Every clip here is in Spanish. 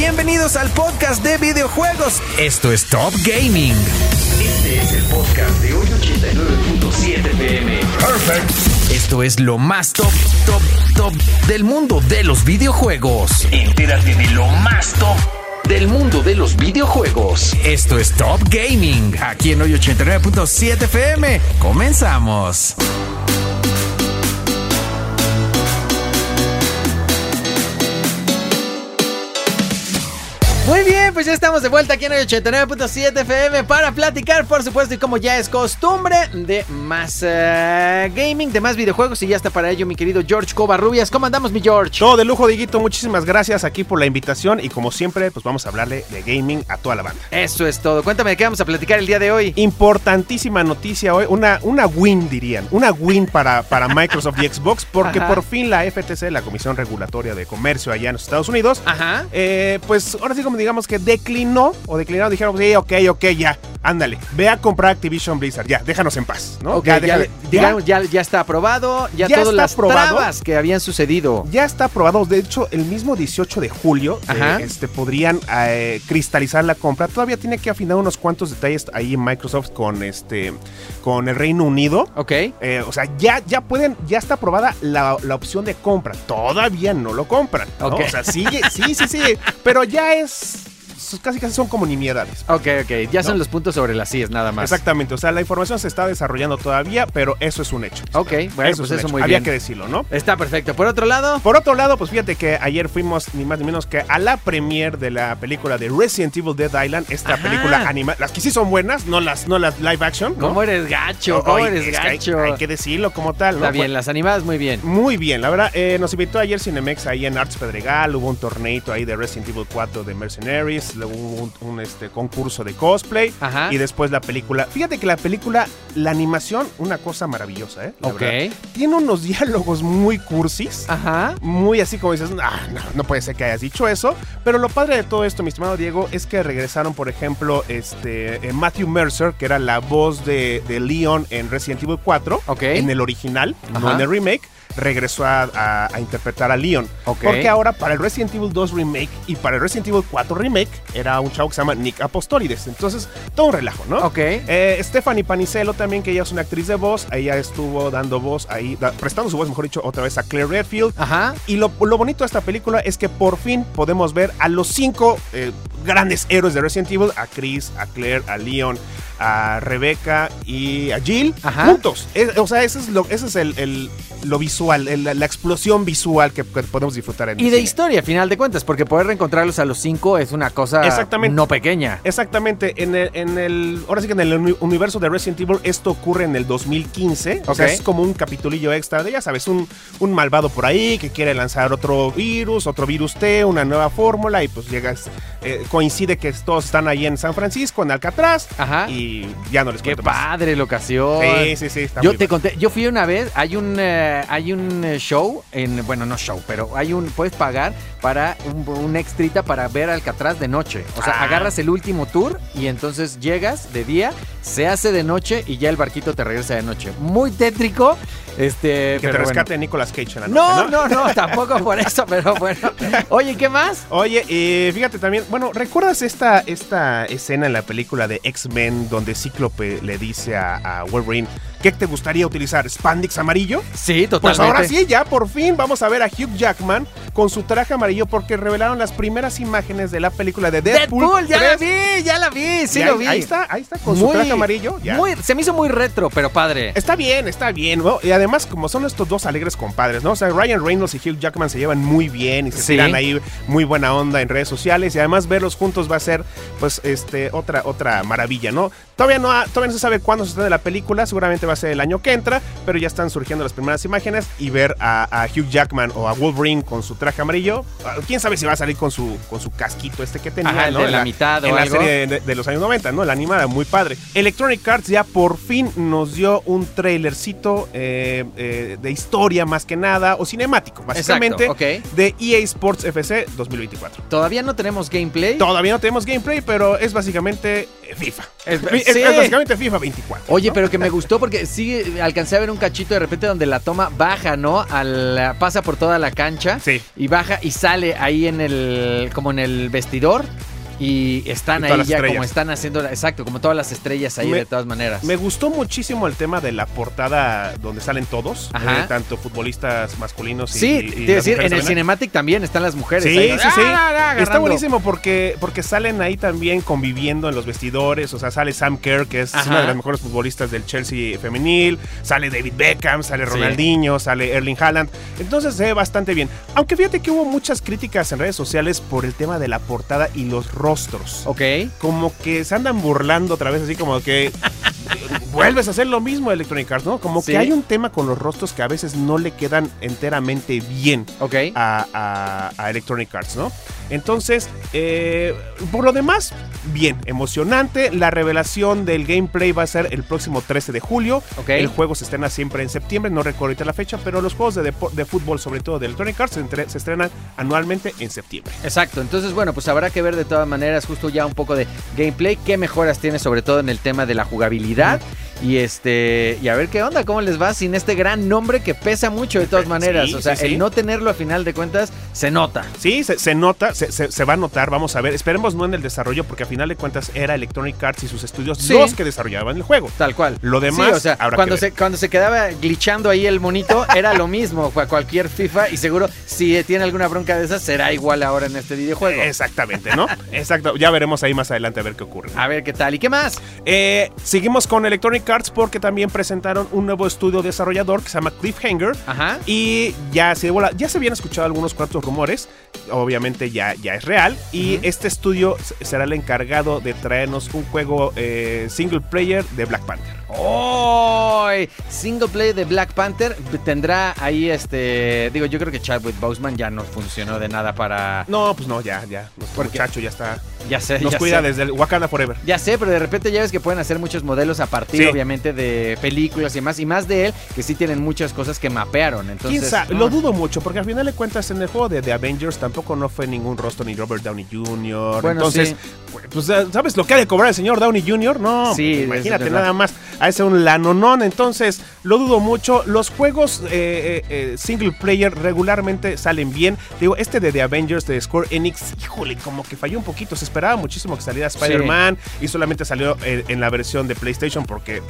Bienvenidos al podcast de videojuegos. Esto es Top Gaming. Este es el podcast de hoy 89.7 pm. Perfect. Esto es lo más top, top, top del mundo de los videojuegos. Entérate de lo más top del mundo de los videojuegos. Esto es Top Gaming, aquí en hoy 89.7 FM. Comenzamos. Muy bien, pues ya estamos de vuelta aquí en el 89.7 FM para platicar, por supuesto, y como ya es costumbre, de más eh, gaming, de más videojuegos. Y ya está para ello mi querido George Covarrubias. ¿Cómo andamos, mi George? Todo de lujo, Diguito. Muchísimas gracias aquí por la invitación. Y como siempre, pues vamos a hablarle de gaming a toda la banda. Eso es todo. Cuéntame de qué vamos a platicar el día de hoy. Importantísima noticia hoy. Una, una win, dirían. Una win para, para Microsoft y Xbox. Porque Ajá. por fin la FTC, la Comisión Regulatoria de Comercio allá en los Estados Unidos, Ajá. eh, pues ahora sí como digamos que declinó o declinaron, dijeron, sí, ok, ok, ya, ándale, ve a comprar Activision Blizzard, ya, déjanos en paz, ¿no? Ok, ya, déjale- digamos, ya, ya está aprobado, ya, Ya todas está las aprobado. trabas que habían sucedido. Ya está aprobado. De hecho, el mismo 18 de julio eh, este, podrían eh, cristalizar la compra. Todavía tiene que afinar unos cuantos detalles ahí en Microsoft con este con el Reino Unido. Ok. Eh, o sea, ya, ya pueden, ya está aprobada la, la opción de compra. Todavía no lo compran. ¿no? O sea, sigue, sí, sí, sí. Pero ya es. Casi casi son como nimiedades. Ok, ok. Ya son los puntos sobre las sillas, nada más. Exactamente. O sea, la información se está desarrollando todavía, pero eso es un hecho. Ok, bueno, Eso pues es eso hecho. muy Había bien. que decirlo, ¿no? Está perfecto. Por otro lado, Por otro lado, pues fíjate que ayer fuimos ni más ni menos que a la premiere de la película de Resident Evil Dead Island, esta Ajá. película animada, las que sí son buenas, no las no las live action, ¿no? ¿cómo eres gacho? O- ¿Cómo eres es que hay- gacho? Hay, que decirlo como tal, ¿no? Está bien, Pues, las animadas muy bien. muy bien, la verdad, eh, nos invitó ayer Cinemex ahí en Arts Pedregal, hubo un torneito ahí de Resident Evil 4 de Mercenaries, luego un, un, este, concurso de cosplay Ajá. y después la película. Fíjate que la película, la animación, una cosa maravillosa, ¿eh? La Ok. verdad. Tiene unos diálogos muy cursis Ajá. muy así como dices, "Ah, no, no puede ser que hayas dicho eso. Pero lo padre de todo esto, mi estimado Diego, es que regresaron, por ejemplo, este eh, Matthew Mercer, que era la voz de, de Leon en Resident Evil 4, Ok. en el original, no en el remake. Regresó a, a- a interpretar a Leon. Porque ahora para el Resident Evil 2 Remake y para el Resident Evil 4 Remake era un chavo que se llama Nick Apostolides. Entonces, todo un relajo, ¿no? Ok. Eh, Stephanie Panicelo también, que ella es una actriz de voz. Ella estuvo dando voz ahí, da- prestando su voz, mejor dicho, otra vez a Claire Redfield. Ajá. Y lo, lo bonito de esta película es que por fin podemos ver a los cinco eh, grandes héroes de Resident Evil, a Chris, a Claire, a Leon, a Rebecca y a Jill, Ajá. juntos. Es- o sea, ese es lo, ese es el, el- lo visual, el- la explosión visual que, que podemos disfrutar en el Y de cine. historia, a final de cuentas, porque poder reencontrarlos a los cinco es una cosa Exactamente. no pequeña. Exactamente, en el, en el, ahora sí que en el uni- universo de Resident Evil esto ocurre en el 2015, o sea, es como un capitulillo extra de, ya sabes, un, un malvado por ahí que quiere lanzar otro virus, otro virus T, una nueva fórmula y pues llegas, eh, coincide que todos están ahí en San Francisco, en Alcatraz Ajá. y ya no les Qué cuento más. padre la ocasión. Sí, sí, sí, está Yo muy te conté, yo fui una vez, hay un eh, hay un eh, show en bueno, no show, pero hay un puedes pagar para un, un extrita para ver Alcatraz de noche. O sea, Ah. agarras el último tour y entonces llegas de día, se hace de noche y ya el barquito te regresa de noche. Muy tétrico, este, Que te pero bueno. rescate Nicolas Cage en la No, noche, no, no, tampoco por eso, pero bueno. Oye, ¿qué más? Oye, eh, fíjate también, bueno, ¿recuerdas esta, esta escena en la película de X-Men donde Cíclope le dice a, a Wolverine qué te gustaría utilizar? ¿Spandex amarillo? Sí, totalmente. Pues ahora sí, ya por fin vamos a ver a Hugh Jackman con su traje amarillo porque revelaron las primeras imágenes de la película de Deadpool. Deadpool, ya la 3. vi, ya la vi, sí Y lo ahí, vi. ahí está, ahí está, con su traje amarillo. Ya. muy- se me hizo muy retro, pero padre. Está bien, está bien, ¿no? Y además, como son estos dos alegres compadres, ¿no? O sea, Ryan Reynolds y Hugh Jackman se llevan muy bien y se Sí. tiran ahí muy buena onda en redes sociales. Y además verlos juntos va a ser, pues, este, otra, otra maravilla, ¿no? Todavía no, ha- todavía no se sabe cuándo se estrena la película, seguramente va a ser el año que entra, pero ya están surgiendo las primeras imágenes y ver a, a Hugh Jackman o a Wolverine con su traje amarillo, ah, quién sabe si va a salir con su, con su casquito este que tenía, Ajá, ¿no? de En la mitad o en la serie de, de los años 90, ¿no? La animada, muy padre. Electronic Arts ya por fin nos dio un trailercito eh, eh, de historia más que nada, o cinemático, básicamente, Exacto, de EA Sports FC 2024. Todavía no tenemos gameplay. Todavía no tenemos gameplay, pero es básicamente FIFA. Es- Es, es sí. básicamente FIFA 24. Oye, ¿no? pero que me gustó porque sí alcancé a ver un cachito de repente donde la toma baja, ¿no? Al, pasa por toda la cancha Sí. y baja y sale ahí en el como en el vestidor y están Y ahí ya como están haciendo, exacto, como todas las estrellas ahí Me- de todas maneras. Me gustó muchísimo el tema de la portada donde salen todos, eh, tanto futbolistas masculinos y, sí, y- y te decir, en el cinematic también están las mujeres. Sí, ahí, sí, sí. ¡ah, ah, Está buenísimo porque, porque salen ahí también conviviendo en los vestidores. O sea, sale Sam Kerr, que es Ajá. una de las mejores futbolistas del Chelsea femenil. Sale David Beckham, sale Sí. Ronaldinho, sale Erling Haaland. Entonces se ve bastante bien. Aunque fíjate que hubo muchas críticas en redes sociales por el tema de la portada y los rostros. Ok. Como que se andan burlando otra vez, así como que vuelves a hacer lo mismo Electronic Arts, ¿no? Como Sí. que hay un tema con los rostros que a veces no le quedan enteramente bien Ok. a, a- a Electronic Arts, ¿no? Entonces, eh, por lo demás, bien, emocionante. La revelación del gameplay va a ser el próximo 13 de julio. El juego se estrena siempre en septiembre, no recuerdo ahorita la fecha, pero los juegos de, de fútbol, sobre todo de Electronic Arts, se estrenan anualmente en septiembre. Exacto, entonces bueno, pues habrá que ver de todas maneras justo ya un poco de gameplay, qué mejoras tiene sobre todo en el tema de la jugabilidad y este y a ver qué onda, cómo les va sin este gran nombre que pesa mucho de todas maneras, Sí, o sea, sí, sí. el no tenerlo a final de cuentas se nota. Sí, se, se nota, se, se- se va a notar, vamos a ver. Esperemos no en el desarrollo, porque a final de cuentas era Electronic Arts y sus estudios los que desarrollaban el juego. Tal cual. Lo demás, o sea, habrá cuando que ver. se, cuando se quedaba glitchando ahí el monito, era lo mismo a cualquier FIFA y seguro si tiene alguna bronca de esas será igual ahora en este videojuego. Exactamente, ¿no? Exacto. Ya veremos ahí más adelante a ver qué ocurre. A ver qué tal. ¿Y qué más? Eh, seguimos con Electronic Arts porque también presentaron un nuevo estudio desarrollador que se llama Cliffhanger. Ajá. Y ya se, bola- ya se habían escuchado algunos cuantos rumores, obviamente ya, ya es real. Y este estudio será el encargado de traernos un juego eh, single player de Black Panther. ¡Oh! Single play de Black Panther tendrá ahí este. Digo, yo creo que Chadwick Boseman ya no funcionó de nada para. No, pues no, ya, ya. Nuestro muchacho ya está. Ya sé, Nos ya cuida sé. desde el Wakanda Forever. Ya sé, pero de repente ya ves que pueden hacer muchos modelos a partir, Sí. obviamente, de películas y demás. Y más de él, que sí tienen muchas cosas que mapearon. Entonces, ¿Quién sabe? no. Lo dudo mucho, porque al final de cuentas en el juego de The Avengers tampoco no fue ningún rostro ni Robert Downey Jr. Bueno, Entonces, sí. pues, ¿sabes lo que ha de cobrar el señor Downey Jr.? No, Sí, pues, imagínate es nada más a ese un lanonón. Entonces, lo dudo mucho. Los juegos eh, eh, eh, single player regularmente salen bien. Digo, este de The Avengers de Square Enix, híjole, como que falló un poquito. Se esperaba muchísimo que saliera Spider-Man y solamente salió en, en la versión de PlayStation porque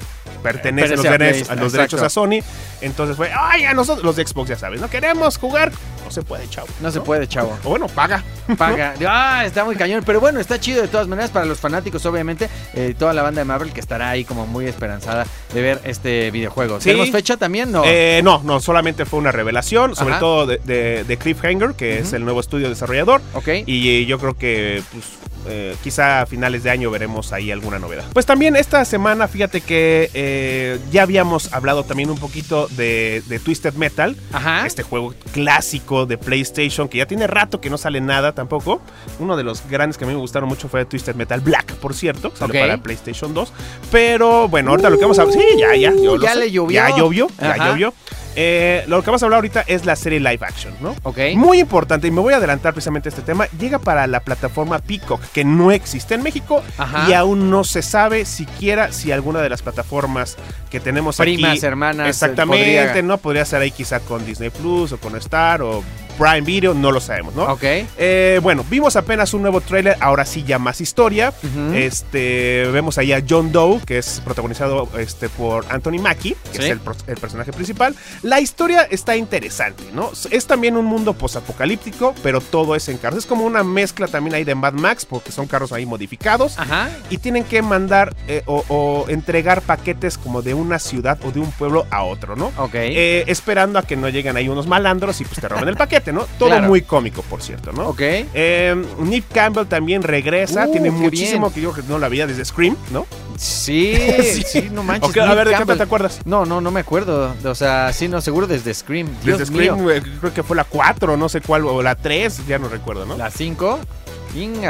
pertenece a los, a derechos- Play, a los derechos a Sony. Entonces fue, ay, a nosotros los de Xbox ya sabes, no queremos jugar. No se puede, chavo. No se puede, chavo. O bueno, paga. Paga. Ah, está muy cañón. Pero bueno, está chido de todas maneras para los fanáticos, obviamente. eh, toda la banda de Marvel que estará ahí como muy esperanzada de ver este videojuego. Sí. ¿Tenemos fecha también? No. Eh, no, no, solamente fue una revelación, sobre Ajá. todo de, de- de Cliffhanger, que es el nuevo estudio desarrollador. ok. Y yo creo que pues, eh, quizá a finales de año veremos ahí alguna novedad. Pues también esta semana, fíjate que eh, ya habíamos hablado también un poquito de, de Twisted Metal. Ajá. Este juego clásico de PlayStation que ya tiene rato que no sale nada tampoco. Uno de los grandes que a mí me gustaron mucho fue Twisted Metal Black, por cierto, Ok. para PlayStation 2. Pero bueno, ahorita lo que vamos a Sí, ya, ya. yo lo ya sé. le llovió. Ya llovió, ya llovió. Eh, lo que vamos a hablar ahorita es la serie live action, ¿no? Ok. Muy importante, y me voy a adelantar precisamente a este tema, llega para la plataforma Peacock, que no existe en México Ajá. y aún no se sabe siquiera si alguna de las plataformas que tenemos Primas, aquí... hermanas. eh, Exactamente, podría- ¿no? Podría ser ahí quizá con Disney Plus o con Star o Prime Video, no lo sabemos, ¿no? Ok. Eh, bueno, vimos apenas un nuevo tráiler, ahora sí ya más historia. Este, vemos ahí a John Doe, que es protagonizado este, por Anthony Mackie, que Sí. es el, personaje principal. La historia está interesante, ¿no? Es también un mundo posapocalíptico, pero todo es en carros. Es como una mezcla también ahí de Mad Max, porque son carros ahí modificados. Ajá. Y tienen que mandar eh, o, o entregar paquetes como de una ciudad o de un pueblo a otro, ¿no? Ok. Eh, esperando a que no lleguen ahí unos malandros y pues te roben el paquete, ¿no? Todo Claro. muy cómico, por cierto, ¿no? ok. Eh, Nick Campbell también regresa, Uh, tiene muchísimo bien. que yo no la había desde Scream, ¿no? Sí, sí, no manches. A ver, ¿de qué te acuerdas? No, no, no me acuerdo. O sea, sí, no, seguro desde Scream. Dios desde mío. Scream, eh, creo que fue la 4, no sé cuál, o la 3, ya no recuerdo, ¿no? La 5.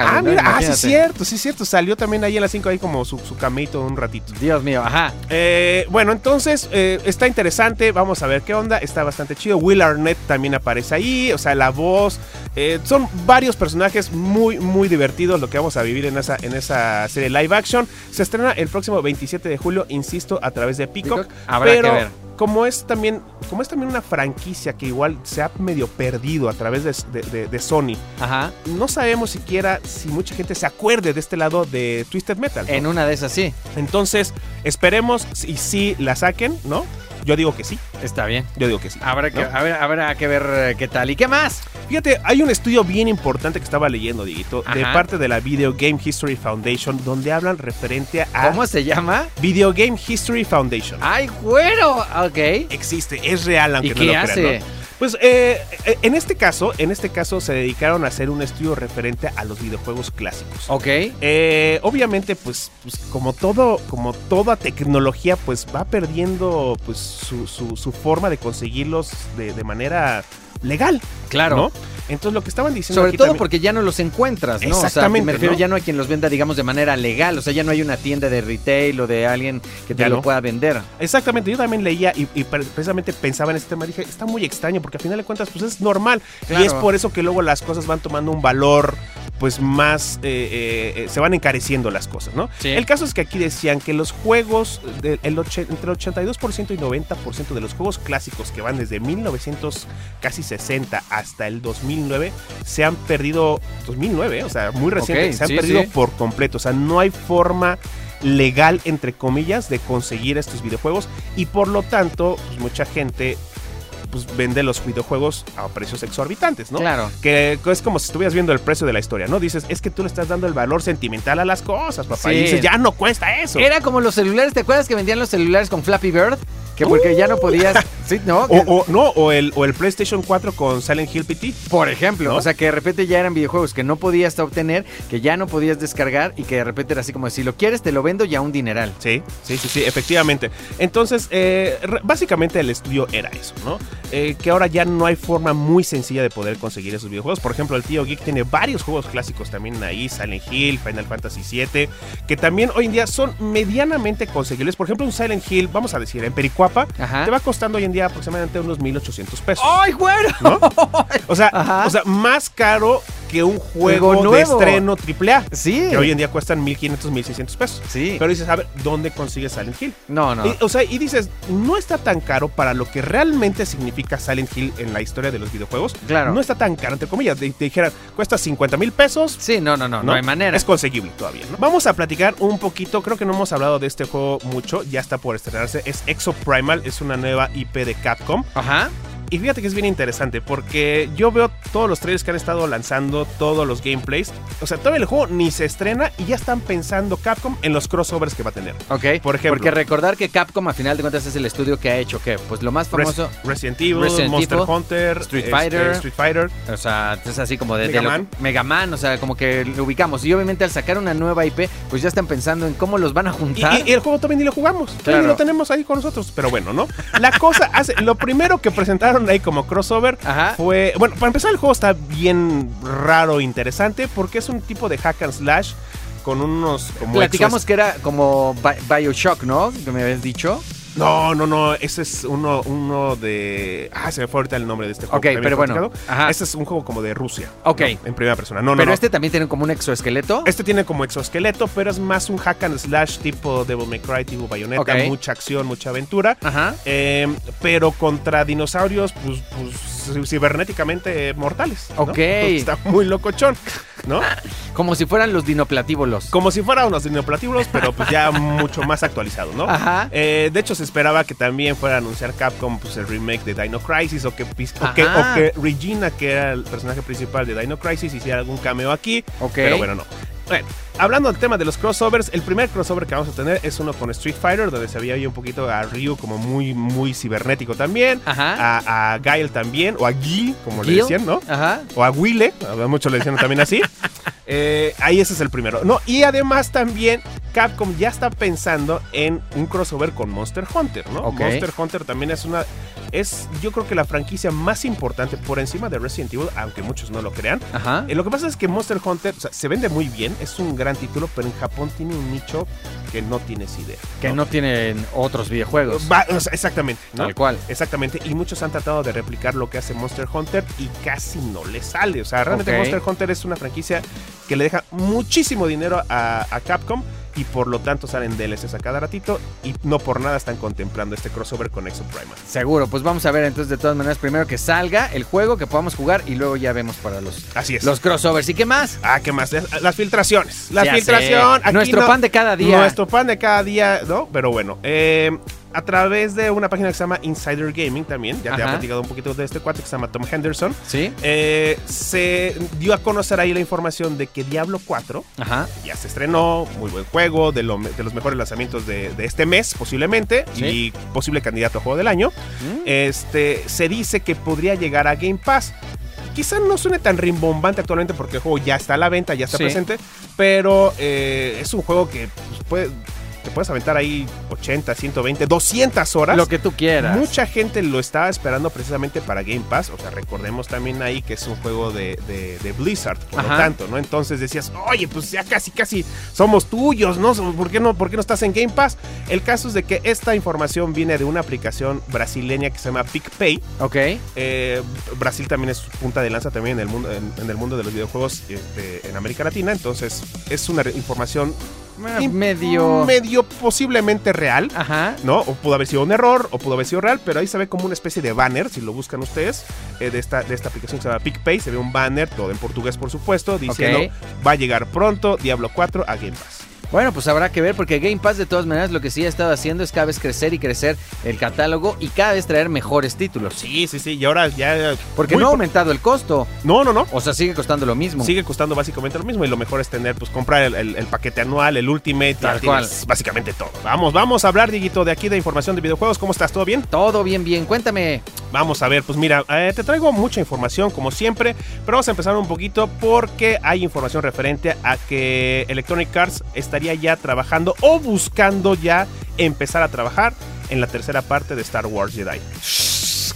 Ah, mira, ah, sí es cierto, sí es cierto. Salió también ahí en las 5 ahí como su, su camito un ratito. Dios mío, ajá. Eh, bueno, entonces eh, está interesante. Vamos a ver qué onda. Está bastante chido. Will Arnett también aparece ahí. O sea, la voz. eh, son varios personajes muy, muy divertidos lo que vamos a vivir en esa, en esa serie live action. Se estrena el próximo 27 de julio, insisto, a través de Peacock. Peacock, habrá pero que ver. Como es, también, como es también una franquicia que igual se ha medio perdido a través de, de- de- de Sony, Ajá. no sabemos siquiera si mucha gente se acuerde de este lado de Twisted Metal. ¿no? En una de esas sí. Entonces, esperemos y si la saquen, ¿no? Yo digo que sí. Está bien. Yo digo que sí. Habrá que, ¿no? habrá que ver eh, qué tal. ¿Y qué más? Fíjate, hay un estudio bien importante que estaba leyendo, Dieguito, de parte de la Video Game History Foundation, donde hablan referente a ¿Cómo se llama? Video Game History Foundation. ¡Ay, güero! Ok. Existe, es real, aunque ¿Y no qué lo crean, hace? ¿no? Pues eh, eh, en este caso, en este caso se dedicaron a hacer un estudio referente a los videojuegos clásicos. Ok. Eh, obviamente, pues, pues, como todo, como toda tecnología, pues va perdiendo pues su, su- su forma de conseguirlos de, de manera legal. Claro. ¿no? Entonces lo que estaban diciendo Sobre aquí todo también- porque ya no los encuentras, ¿no? O sea, Exactamente, me refiero ¿no? ya no hay quien los venda, digamos, de manera legal. O sea, ya no hay una tienda de retail o de alguien que te Ya lo no. pueda vender. Exactamente, yo también leía y, y pre- precisamente pensaba en este tema. Dije, está muy extraño porque al final de cuentas, pues es normal. Claro. Y es por eso que luego las cosas van tomando un valor, pues más. eh, eh, se van encareciendo las cosas, ¿no? Sí. El caso es que aquí decían que los juegos, de- el entre el 82% y 90% de los juegos clásicos que van desde 1900 casi 60 hasta el 2009 se han perdido. 2009, ¿eh? o sea, muy reciente, se han sí, perdido sí. por completo. O sea, no hay forma legal, entre comillas, de conseguir estos videojuegos y por lo tanto, pues mucha gente pues vende los videojuegos a precios exorbitantes, ¿no? Claro. Que es como si estuvieras viendo el precio de la historia, ¿no? Dices, es que tú le estás dando el valor sentimental a las cosas, papá. Sí. Y dices, ya no cuesta eso. Era como los celulares, ¿te acuerdas que vendían los celulares con Flappy Bird? Que porque ya no podías. Sí, ¿no? O, o- no, o el, o el PlayStation 4 con Silent Hill PT. Por ejemplo, ¿No? o sea que de repente ya eran videojuegos que no podías obtener, que ya no podías descargar y que de repente era así como si lo quieres te lo vendo ya un dineral. Sí, sí, sí, sí, efectivamente. Entonces, eh, básicamente el estudio era eso, ¿no? Eh, que ahora ya no hay forma muy sencilla de poder conseguir esos videojuegos. Por ejemplo, el tío Geek tiene varios juegos clásicos también ahí, Silent Hill, Final Fantasy VII, que también hoy en día son medianamente conseguibles. Por ejemplo, un Silent Hill, vamos a decir, en Pericuapa, Ajá. te va costando hoy en día aproximadamente unos 1800 pesos. ¡Ay, güero! ¿No? O sea, Ajá. o sea, más caro que un Juego juego de estreno AAA. Sí. Que hoy en día cuestan 1500, 1600 pesos. Sí. Pero dices, a ver, ¿dónde consigues Silent Hill? No, no. Y, o sea, y dices, no está tan caro para lo que realmente significa Silent Hill en la historia de los videojuegos. Claro. No está tan caro, entre comillas. Te, te dijeran, cuesta 50 mil pesos. Sí, no, no, no, no, hay manera. Es conseguible todavía, ¿no? Vamos a platicar un poquito, creo que no hemos hablado de este juego mucho, ya está por estrenarse. Es Exo Primal, es una nueva IP de Capcom. Ajá. Y fíjate que es bien interesante porque yo veo todos los trailers que han estado lanzando, todos los gameplays. O sea, todavía el juego ni se estrena y ya están pensando Capcom en los crossovers que va a tener. Ok. Por ejemplo. Porque recordar que Capcom a final de cuentas es el estudio que ha hecho que, pues lo más famoso, Res- Resident Evil, Resident Monster Evil, Hunter, Street este, Fighter. Street Fighter. o sea, es así como de, de Mega lo- Man. Mega Man, o sea, como que lo ubicamos. Y obviamente al sacar una nueva IP, pues ya están pensando en cómo los van a juntar. y- y el juego todavía ni lo jugamos, Claro. ni lo tenemos ahí con nosotros, pero bueno, ¿no? La cosa hace, lo primero que presentaron ahí como crossover Ajá. fue, bueno, para empezar el juego está bien raro, interesante, porque es un tipo de hack and slash con unos como Platicamos exos- que era como Bi- Bioshock, ¿no? Que me habías dicho. No, no, no, ese es uno, uno de... Ah, se me fue ahorita el nombre de este juego. Ok, pero bueno, ajá. Este es un juego como de Rusia. Ok. ¿no? En primera persona. No, no, Pero no. este también tiene como un exoesqueleto. Este tiene como exoesqueleto, pero es más un hack and slash tipo Devil May Cry, tipo Bayonetta, mucha acción, mucha aventura. Ajá. Eh, pero contra dinosaurios, pues, pues cibernéticamente mortales. ¿no? Ok. Está muy locochón, ¿no? Como si fueran los dinoplatíbulos. Como si fuera unos dinoplatíbulos, pero pues ya mucho más actualizado, ¿no? Ajá. Eh, de hecho, se esperaba que también fuera a anunciar Capcom pues, el remake de Dino Crisis o que, pis- o que, Ajá. o que Regina, que era el personaje principal de Dino Crisis, hiciera algún cameo aquí. Ok. Pero bueno, no. Bueno, hablando del tema de los crossovers, el primer crossover que vamos a tener es uno con Street Fighter, donde se veía ahí un poquito a Ryu como muy, muy cibernético también. Ajá. A, a Gael también, o a Gil, como le decían, ¿no? Ajá. O a Wille, muchos le decían también así. Eh, ahí ese es el primero. No, y además también Capcom ya está pensando en un crossover con Monster Hunter, ¿no? Ok. Monster Hunter también es una es yo creo que la franquicia más importante por encima de Resident Evil, aunque muchos no lo crean. Ajá. Eh, lo que pasa es que Monster Hunter o sea, se vende muy bien, es un gran título, pero en Japón tiene un nicho que no tienes idea. Que no tienen otros videojuegos. Va- o sea, exactamente, ¿no? Tal cual. Exactamente, y muchos han tratado de replicar lo que hace Monster Hunter y casi no le sale. O sea, realmente. Monster Hunter es una franquicia que le deja muchísimo dinero a, a Capcom y por lo tanto salen DLCs a cada ratito y no por nada están contemplando este crossover con Exoprimal. Seguro, pues vamos a ver entonces de todas maneras primero que salga el juego, que podamos jugar y luego ya vemos para los, Así es. los crossovers. ¿Y qué más? Ah, ¿qué más? Las filtraciones. La Ya filtración. sé. aquí Nuestro no- pan de cada día. Nuestro pan de cada día, ¿no? Pero bueno, eh, a través de una página que se llama Insider Gaming también, ya te he Ajá. platicado un poquito de este cuate que se llama Tom Henderson. ¿Sí? Eh, se dio a conocer ahí la información de que Diablo 4 Ajá. ya se estrenó, muy buen juego, de, lo- de los mejores lanzamientos de, de este mes posiblemente, Sí. y posible candidato a juego del año. Mm. Este, se dice que podría llegar a Game Pass. Quizá no suene tan rimbombante actualmente porque el juego ya está a la venta, ya está Sí. presente, pero eh, es un juego que pues, puede, te puedes aventar ahí 80, 120, 200 horas. Lo que tú quieras. Mucha gente lo estaba esperando precisamente para Game Pass. O sea, recordemos también ahí que es un juego de, de- de Blizzard, por lo tanto, ¿no? Entonces decías, oye, pues ya casi, casi somos tuyos, ¿no? ¿Por qué no, por qué no estás en Game Pass? El caso es de que esta información viene de una aplicación brasileña que se llama PicPay. Ok. Eh, Brasil también es punta de lanza también en el mundo, en, en el mundo de los videojuegos este, en América Latina. Entonces, es una información Medio. medio posiblemente real. Ajá. ¿no? O pudo haber sido un error, o pudo haber sido real, pero ahí se ve como una especie de banner, si lo buscan ustedes, eh, de, esta, de esta aplicación que se llama PicPay. Se ve un banner, todo en portugués, por supuesto, diciendo va a llegar pronto Diablo 4 a Game Pass. Bueno, pues habrá que ver porque Game Pass de todas maneras lo que sí ha estado haciendo es cada vez crecer y crecer el catálogo y cada vez traer mejores títulos. Sí, sí, sí, y ahora ya. Porque no ha aumentado el costo. No, no, no. O sea, sigue costando lo mismo. Sigue costando básicamente lo mismo y lo mejor es tener, pues comprar el, el- el paquete anual, el Ultimate, Tal cual. básicamente todo. Vamos, vamos a hablar, Diguito, de aquí de información de videojuegos. ¿Cómo estás? ¿Todo bien? Todo bien, bien. Cuéntame. Vamos a ver, pues mira, eh, te traigo mucha información como siempre, pero vamos a empezar un poquito porque hay información referente a que Electronic Arts estaría ya trabajando o buscando ya empezar a trabajar en la tercera parte de Star Wars Jedi.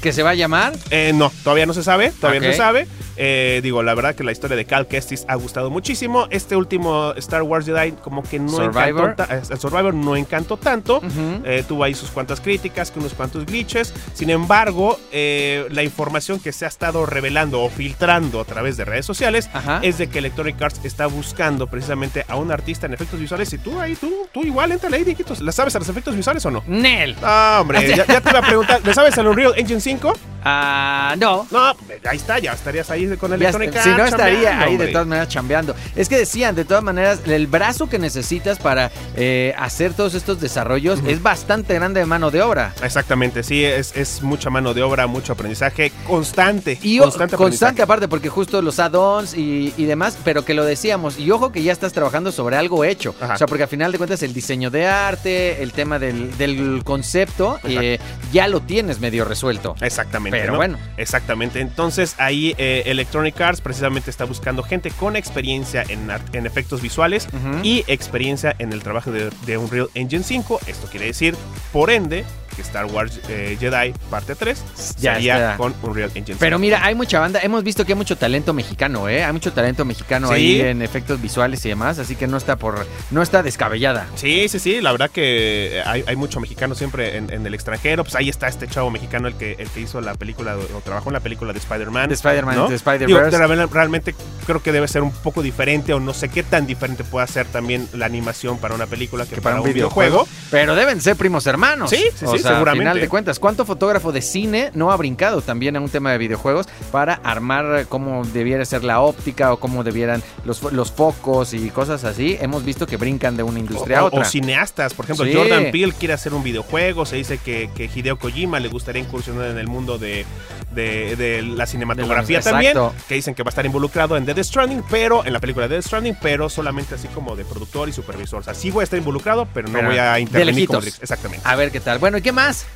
¿Que se va a llamar? Eh, no, todavía no se sabe, todavía no se sabe. Eh, digo, la verdad que la historia de Cal Kestis ha gustado muchísimo. Este último Star Wars Jedi como que no Survivor. encantó, eh, el Survivor no encantó tanto. Eh, tuvo ahí sus cuantas críticas, que unos cuantos glitches. Sin embargo, eh, la información que se ha estado revelando o filtrando a través de redes sociales Ajá. es de que Electronic Arts está buscando precisamente a un artista en efectos visuales. Y tú ahí, tú, tú igual, entra ahí, Diquitos. ¿Le sabes a los efectos visuales o no? Nel. Ah, hombre, ya, ya te iba a preguntar. ¿Le sabes al Unreal Engine 5? Ah, no. No, ahí está, ya estarías ahí con Electronic Arts. si no estaría ahí de todas maneras chambeando. Es que decían, de todas maneras, el brazo que necesitas para eh, hacer todos estos desarrollos es bastante grande de mano de obra. Exactamente, sí, es, es mucha mano de obra, mucho aprendizaje constante. Y constante, constante, aparte, porque justo los add-ons y, y demás, pero que lo decíamos. Y ojo que ya estás trabajando sobre algo hecho. Ajá. O sea, porque al final de cuentas el diseño de arte, el tema del, del concepto, eh, ya lo tienes medio resuelto. Exactamente. Pero ¿no? bueno. Exactamente. Entonces ahí eh, Electronic Arts precisamente está buscando gente con experiencia en, efectos visuales y experiencia en el trabajo de, de Unreal Engine 5. Esto quiere decir, por ende, Star Wars eh, Jedi parte 3 Ya sería está. con Unreal Engine 5. Pero mira, hay mucha banda. Hemos visto que hay mucho talento mexicano, ¿eh? Hay mucho talento mexicano Sí. ahí en efectos visuales y demás, así que no está por, no está descabellada. Sí, sí, sí, la verdad que hay, hay mucho mexicano siempre en, en el extranjero. Pues ahí está este chavo mexicano, el que, el que hizo la película o trabajó en la película de Spider-Man. De Spider-Man, ¿no? de Spider-Verse. real- realmente creo que debe ser un poco diferente o no sé qué tan diferente puede ser también la animación para una película que, que para, un videojuego. Pero deben ser primos hermanos. Sí, sí, o sí, sea, seguramente. Al final de cuentas, ¿cuánto fotógrafo de cine no ha brincado también a un tema de videojuegos para armar cómo debiera ser la óptica o cómo debieran los, los focos y cosas así? Hemos visto que brincan de una industria O, a otra. o cineastas, por ejemplo, Sí. Jordan Peele quiere hacer un videojuego, se dice que, que Hideo Kojima le gustaría incursionar en el mundo de, de- de la cinematografía De la- también, exacto. que dicen que va a estar involucrado en Death Stranding, pero en la película de Death Stranding, pero solamente así como de productor y supervisor. O sea, sí voy a estar involucrado, pero no Pero voy a intervenir como Exactamente. A ver qué tal. Bueno, ¿y qué más?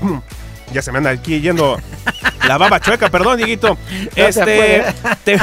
Ya se me anda aquí yendo la baba chueca, perdón, Dieguito. Este, te-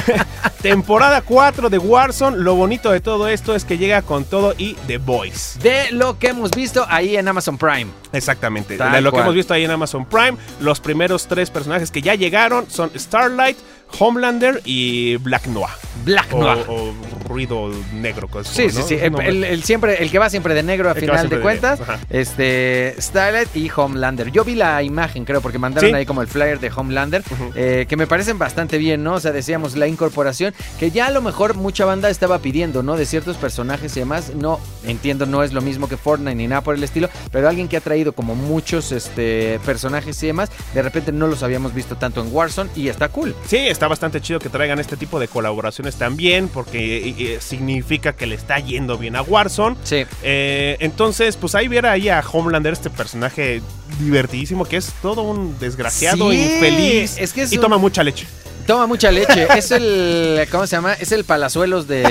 temporada 4 de Warzone. Lo bonito de todo esto es que llega con todo y The Voice. De lo que hemos visto ahí en Amazon Prime. Exactamente. Tal De lo cual. que hemos visto ahí en Amazon Prime, los primeros tres personajes que ya llegaron son Starlight, Homelander y Black Noir. Black Noir. o ruido negro. pues, Sí, sí, ¿no? sí. El, el- el siempre, el que va siempre de negro a final de de cuentas. ajá. Este. Starlight y Homelander. Yo vi la imagen, creo, porque mandaron Sí. ahí como el flyer de Homelander. Eh, que me parecen bastante bien, ¿no? O sea, decíamos la incorporación. Que ya a lo mejor mucha banda estaba pidiendo, ¿no? De ciertos personajes y demás. No, entiendo, no es lo mismo que Fortnite ni nada por el estilo. Pero alguien que ha traído como muchos este, personajes y demás. De repente no los habíamos visto tanto en Warzone. Y está cool. Sí, está bastante chido que traigan este tipo de colaboraciones también, porque eh, eh, significa que le está yendo bien a Warzone. Sí. Eh, entonces, pues ahí ver ahí a Homelander, este personaje divertidísimo, que es todo un desgraciado, Sí, infeliz, es que es y un- toma mucha leche. Toma mucha leche. Es el. ¿Cómo se llama? Es el Palazuelos de.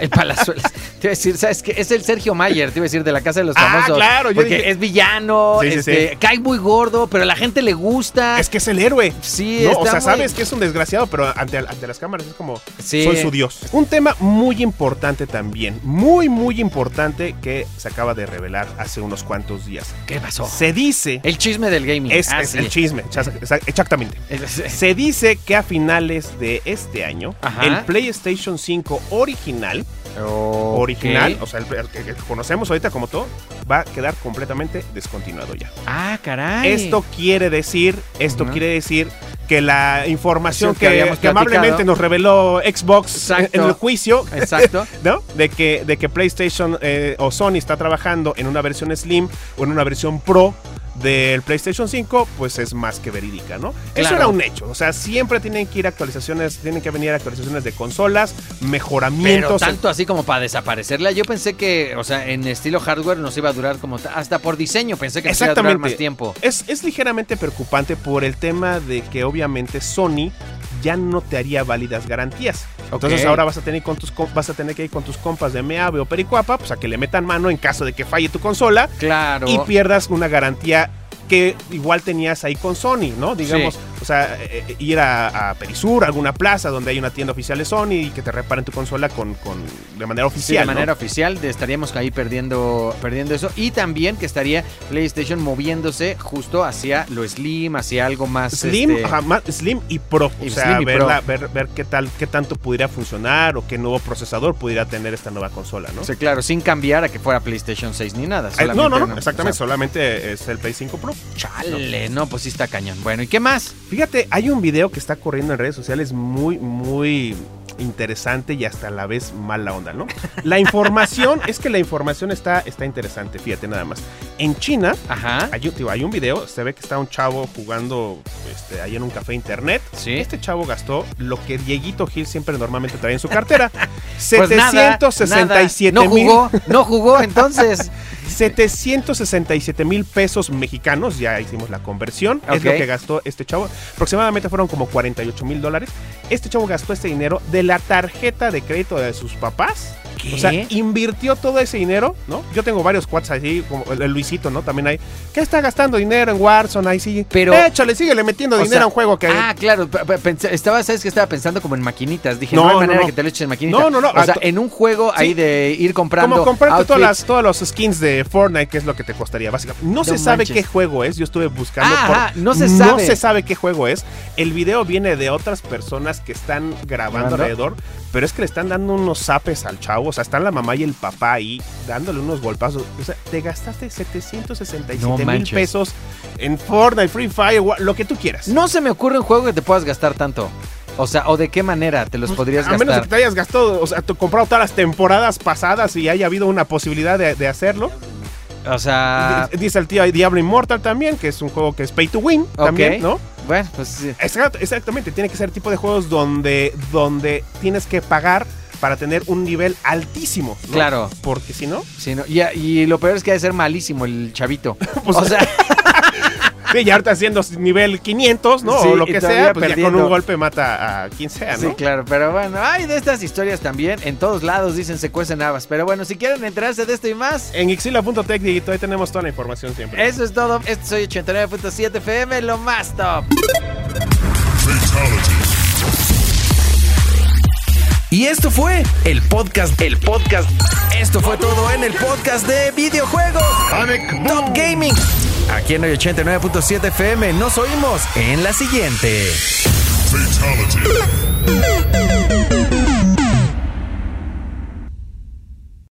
El Palazuelos. Te iba a decir, ¿sabes qué? Es el Sergio Mayer, te iba a decir, de la Casa de los Ah, Famosos. claro, yo Porque dije- es villano, Sí, sí, este, sí. cae muy gordo, pero a la gente le gusta. Es que es el héroe. Sí, ¿no? O sea, muy- sabes que es un desgraciado, pero ante, ante las cámaras es como, Sí. soy su dios. Un tema muy importante también, muy, muy importante que se acaba de revelar hace unos cuantos días. ¿Qué pasó? Se dice, El chisme del gaming. es, Ah, es el chisme, exa- exactamente. Se dice que a finales de este año, Ajá. el PlayStation 5 original, original, o sea, el, el que conocemos ahorita como todo, va a quedar completamente descontinuado ya. Ah, caray. Esto quiere decir, esto quiere decir que la información que que, habíamos que amablemente nos reveló Xbox en el juicio, Exacto. ¿no? De que, de que PlayStation eh, o Sony está trabajando en una versión Slim o en una versión Pro del PlayStation 5, pues es más que verídica, ¿no? Eso era un hecho. O sea, siempre tienen que ir actualizaciones, tienen que venir actualizaciones de consolas, mejoramientos. Pero tanto así como para desaparecerla. Yo pensé que, o sea, en estilo hardware nos iba a durar como ta- hasta por diseño. Pensé que nos iba a durar más tiempo. Es, es ligeramente preocupante por el tema de que obviamente Sony ya no te haría válidas garantías. Entonces ahora vas a tener con tus vas a tener que ir con tus compas de Meave o Pericuapa, pues a que le metan mano en caso de que falle tu consola Claro. y pierdas una garantía que igual tenías ahí con Sony, ¿no? Digamos, Sí. O sea, eh, eh, ir a, a Perisur, alguna plaza donde hay una tienda oficial de Sony y que te reparen tu consola con, con de manera Sí, oficial. de ¿no? manera oficial estaríamos ahí perdiendo, perdiendo eso. Y también que estaría PlayStation moviéndose justo hacia lo Slim, hacia algo más. Slim, este, ajá, más Slim y Pro. Y o sea, Slim y ver, Pro. la- ver, ver qué tal, qué tanto pudiera funcionar o qué nuevo procesador pudiera tener esta nueva consola, ¿no? sí, claro, sin cambiar a que fuera PlayStation 6 ni nada. Eh, no, no, no, exactamente, o sea, solamente es el Play 5 Pro. chale, no, pues sí está cañón. Bueno, ¿y qué más? Fíjate, hay un video que está corriendo en redes sociales muy, muy interesante y hasta a la vez mala onda, ¿no? La información, es que la información está, está interesante, fíjate nada más. En China, Ajá. hay, un- digo, hay un video, se ve que está un chavo jugando este, ahí en un café internet. Sí. Este chavo gastó lo que Dieguito Gil siempre normalmente trae en su cartera. Pues nada, 767 nada. No mil. jugó, no jugó, entonces. 767 mil pesos mexicanos, ya hicimos la conversión, es lo que gastó este chavo. Aproximadamente fueron como 48 mil dólares. Este chavo gastó este dinero de la tarjeta de crédito de sus papás. ¿Qué? O sea, invirtió todo ese dinero, ¿no? Yo tengo varios cuates así, como el, el Luisito, ¿no? También hay. ¿Qué está gastando dinero en Warzone? Ahí sí. Pero- Échale, síguele metiendo dinero sea, a un juego que. Ah, claro. estaba, ¿sabes que Estaba pensando como en maquinitas. Dije, no, No, hay no, manera no. que te lo eches en maquinita. No, no, no, O sea, ah, en un juego ahí de ir comprando. Como comprarte todas las, todos los skins de Fortnite, que es lo que te costaría, básicamente. No, se sabe qué juego es. Yo estuve buscando. Ah, por- ajá, no se No sabe. se sabe qué juego es. El video viene de otras personas que están grabando ¿Grabando? alrededor. Pero es que le están dando unos zapes al chavo. O sea, están la mamá y el papá ahí dándole unos golpazos. O sea, te gastaste 767 No mil pesos en Fortnite, Free Fire, lo que tú quieras. No se me ocurre un juego que te puedas gastar tanto. O sea, o de qué manera te los podrías Pues, a menos gastar. que te hayas gastado, o sea, comprado todas las temporadas pasadas y haya habido una posibilidad de, de hacerlo. O sea, Dice el tío Diablo Immortal también, que es un juego que es pay to win también, ¿no? bueno, pues sí. Exact- exactamente, tiene que ser tipo de juegos donde, donde tienes que pagar para tener un nivel altísimo. ¿no? Claro. Porque si no, Sí, no, y, y lo peor es que ha de ser malísimo el chavito. Pues- o sea, Sí, ya ahorita haciendo nivel 500, ¿no? Sí, o lo y que sea, pues ya con un golpe mata a quien sea, ¿no? Sí, claro, pero bueno, hay de estas historias también. En todos lados dicen se cuecen habas. Pero bueno, si quieren enterarse de esto y más, En Ixila.tech, Dieguito, ahí tenemos toda la información siempre. eso es todo. Este soy 89.7 FM, lo más top. Y esto fue el podcast, el podcast. Esto fue todo en el podcast de videojuegos. Top Gaming. Aquí en el 89.7 FM nos oímos en la siguiente. Fatality.